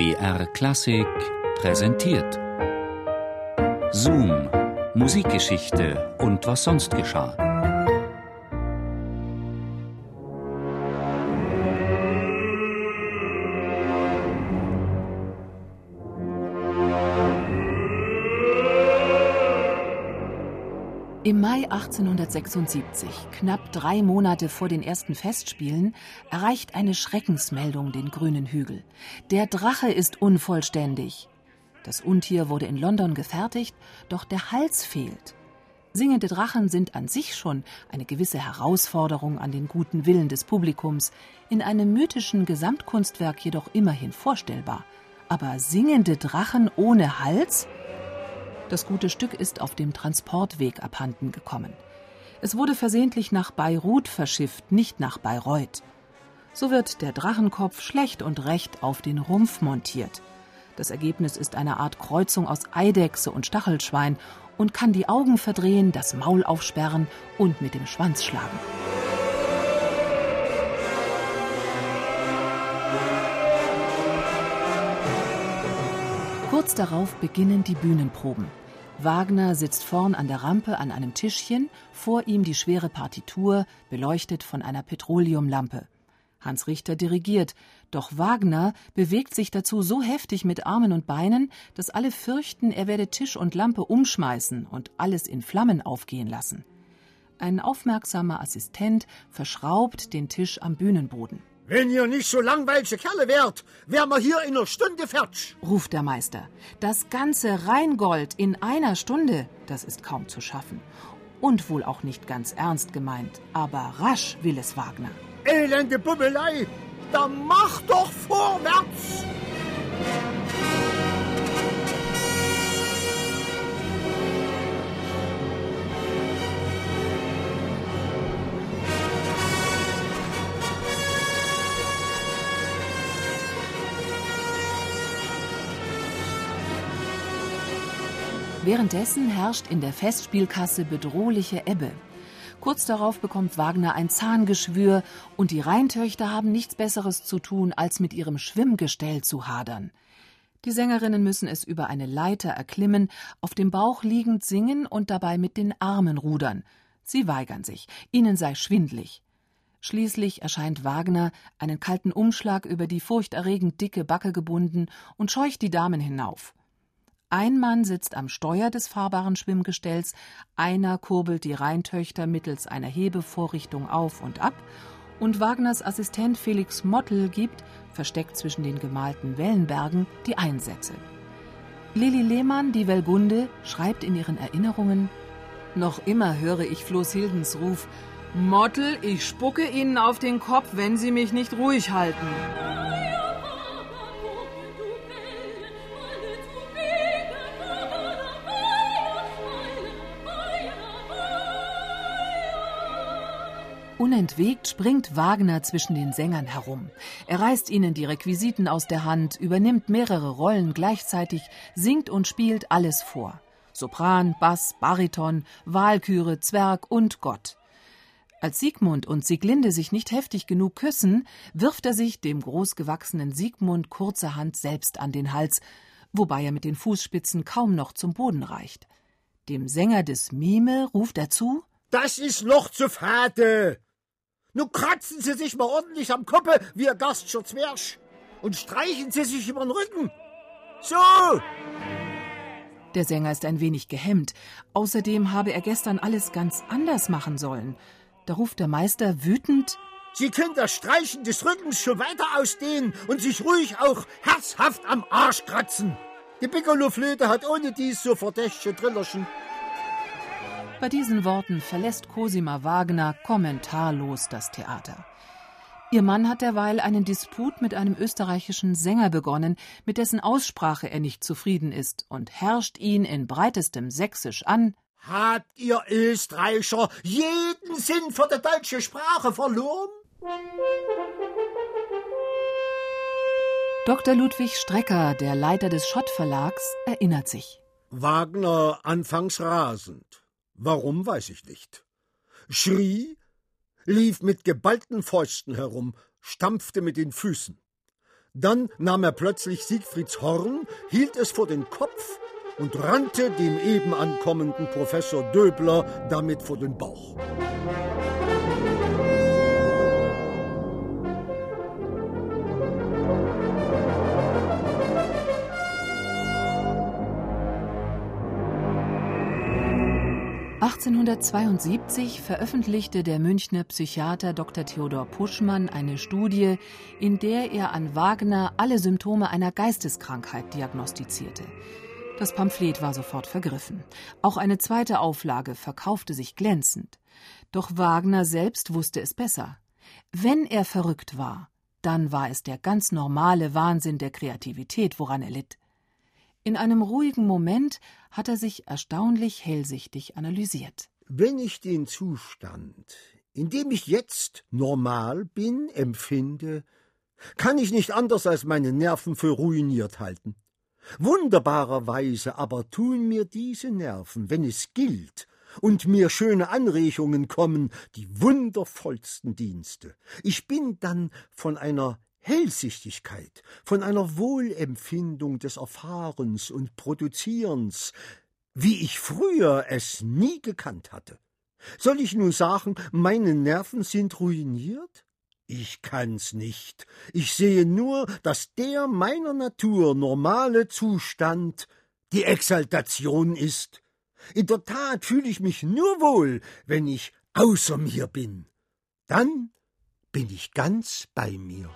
BR Klassik präsentiert. Zoom, Musikgeschichte und was sonst geschah. Im Mai 1876, knapp drei Monate vor den ersten Festspielen, erreicht eine Schreckensmeldung den grünen Hügel. Der Drache ist unvollständig. Das Untier wurde in London gefertigt, doch der Hals fehlt. Singende Drachen sind an sich schon eine gewisse Herausforderung an den guten Willen des Publikums, in einem mythischen Gesamtkunstwerk jedoch immerhin vorstellbar. Aber singende Drachen ohne Hals? Das gute Stück ist auf dem Transportweg abhanden gekommen. Es wurde versehentlich nach Beirut verschifft, nicht nach Bayreuth. So wird der Drachenkopf schlecht und recht auf den Rumpf montiert. Das Ergebnis ist eine Art Kreuzung aus Eidechse und Stachelschwein und kann die Augen verdrehen, das Maul aufsperren und mit dem Schwanz schlagen. Kurz darauf beginnen die Bühnenproben. Wagner sitzt vorn an der Rampe an einem Tischchen, vor ihm die schwere Partitur, beleuchtet von einer Petroleumlampe. Hans Richter dirigiert, doch Wagner bewegt sich dazu so heftig mit Armen und Beinen, dass alle fürchten, er werde Tisch und Lampe umschmeißen und alles in Flammen aufgehen lassen. Ein aufmerksamer Assistent verschraubt den Tisch am Bühnenboden. Wenn ihr nicht so langweilige Kerle wärt, wären wir hier in einer Stunde fertig, ruft der Meister. Das ganze Rheingold in einer Stunde, das ist kaum zu schaffen. Und wohl auch nicht ganz ernst gemeint, aber rasch will es Wagner. Elende Bubbelei, da mach doch vorwärts! Währenddessen herrscht in der Festspielkasse bedrohliche Ebbe. Kurz darauf bekommt Wagner ein Zahngeschwür und die Rheintöchter haben nichts Besseres zu tun, als mit ihrem Schwimmgestell zu hadern. Die Sängerinnen müssen es über eine Leiter erklimmen, auf dem Bauch liegend singen und dabei mit den Armen rudern. Sie weigern sich, ihnen sei schwindlig. Schließlich erscheint Wagner, einen kalten Umschlag über die furchterregend dicke Backe gebunden, und scheucht die Damen hinauf. Ein Mann sitzt am Steuer des fahrbaren Schwimmgestells, einer kurbelt die Rheintöchter mittels einer Hebevorrichtung auf und ab, und Wagners Assistent Felix Mottl gibt, versteckt zwischen den gemalten Wellenbergen, die Einsätze. Lili Lehmann, die Welgunde, schreibt in ihren Erinnerungen: Noch immer höre ich Floß Hildens Ruf: Mottl, ich spucke Ihnen auf den Kopf, wenn Sie mich nicht ruhig halten. Unentwegt springt Wagner zwischen den Sängern herum. Er reißt ihnen die Requisiten aus der Hand, übernimmt mehrere Rollen gleichzeitig, singt und spielt alles vor. Sopran, Bass, Bariton, Walküre, Zwerg und Gott. Als Siegmund und Sieglinde sich nicht heftig genug küssen, wirft er sich dem großgewachsenen Siegmund kurzerhand selbst an den Hals, wobei er mit den Fußspitzen kaum noch zum Boden reicht. Dem Sänger des Mime ruft er zu: Das ist noch zu fade! Nun kratzen Sie sich mal ordentlich am Koppe wie ein Gastscher Zwerg und streichen Sie sich über den Rücken. So! Der Sänger ist ein wenig gehemmt. Außerdem habe er gestern alles ganz anders machen sollen. Da ruft der Meister wütend: Sie können das Streichen des Rückens schon weiter ausdehnen und sich ruhig auch herzhaft am Arsch kratzen. Die Piccolo-Flöte hat ohne dies so verdächtige Trillerchen. Bei diesen Worten verlässt Cosima Wagner kommentarlos das Theater. Ihr Mann hat derweil einen Disput mit einem österreichischen Sänger begonnen, mit dessen Aussprache er nicht zufrieden ist und herrscht ihn in breitestem Sächsisch an. Habt ihr Österreicher jeden Sinn für die deutsche Sprache verloren? Dr. Ludwig Strecker, der Leiter des Schott Verlags, erinnert sich. Wagner anfangs rasend. Warum weiß ich nicht. Schrie, lief mit geballten Fäusten herum, stampfte mit den Füßen. Dann nahm er plötzlich Siegfrieds Horn, hielt es vor den Kopf und rannte dem eben ankommenden Professor Döbler damit vor den Bauch. 1872 veröffentlichte der Münchner Psychiater Dr. Theodor Puschmann eine Studie, in der er an Wagner alle Symptome einer Geisteskrankheit diagnostizierte. Das Pamphlet war sofort vergriffen. Auch eine zweite Auflage verkaufte sich glänzend. Doch Wagner selbst wusste es besser. Wenn er verrückt war, dann war es der ganz normale Wahnsinn der Kreativität, woran er litt. In einem ruhigen Moment hat er sich erstaunlich hellsichtig analysiert. Wenn ich den Zustand, in dem ich jetzt normal bin, empfinde, kann ich nicht anders als meine Nerven für ruiniert halten. Wunderbarerweise aber tun mir diese Nerven, wenn es gilt, und mir schöne Anregungen kommen, die wundervollsten Dienste. Ich bin dann von einer Hellsichtigkeit, von einer Wohlempfindung des Erfahrens und Produzierens, wie ich früher es nie gekannt hatte. Soll ich nun sagen, meine Nerven sind ruiniert? Ich kann's nicht. Ich sehe nur, dass der meiner Natur normale Zustand die Exaltation ist. In der Tat fühle ich mich nur wohl, wenn ich außer mir bin. Dann bin ich ganz bei mir.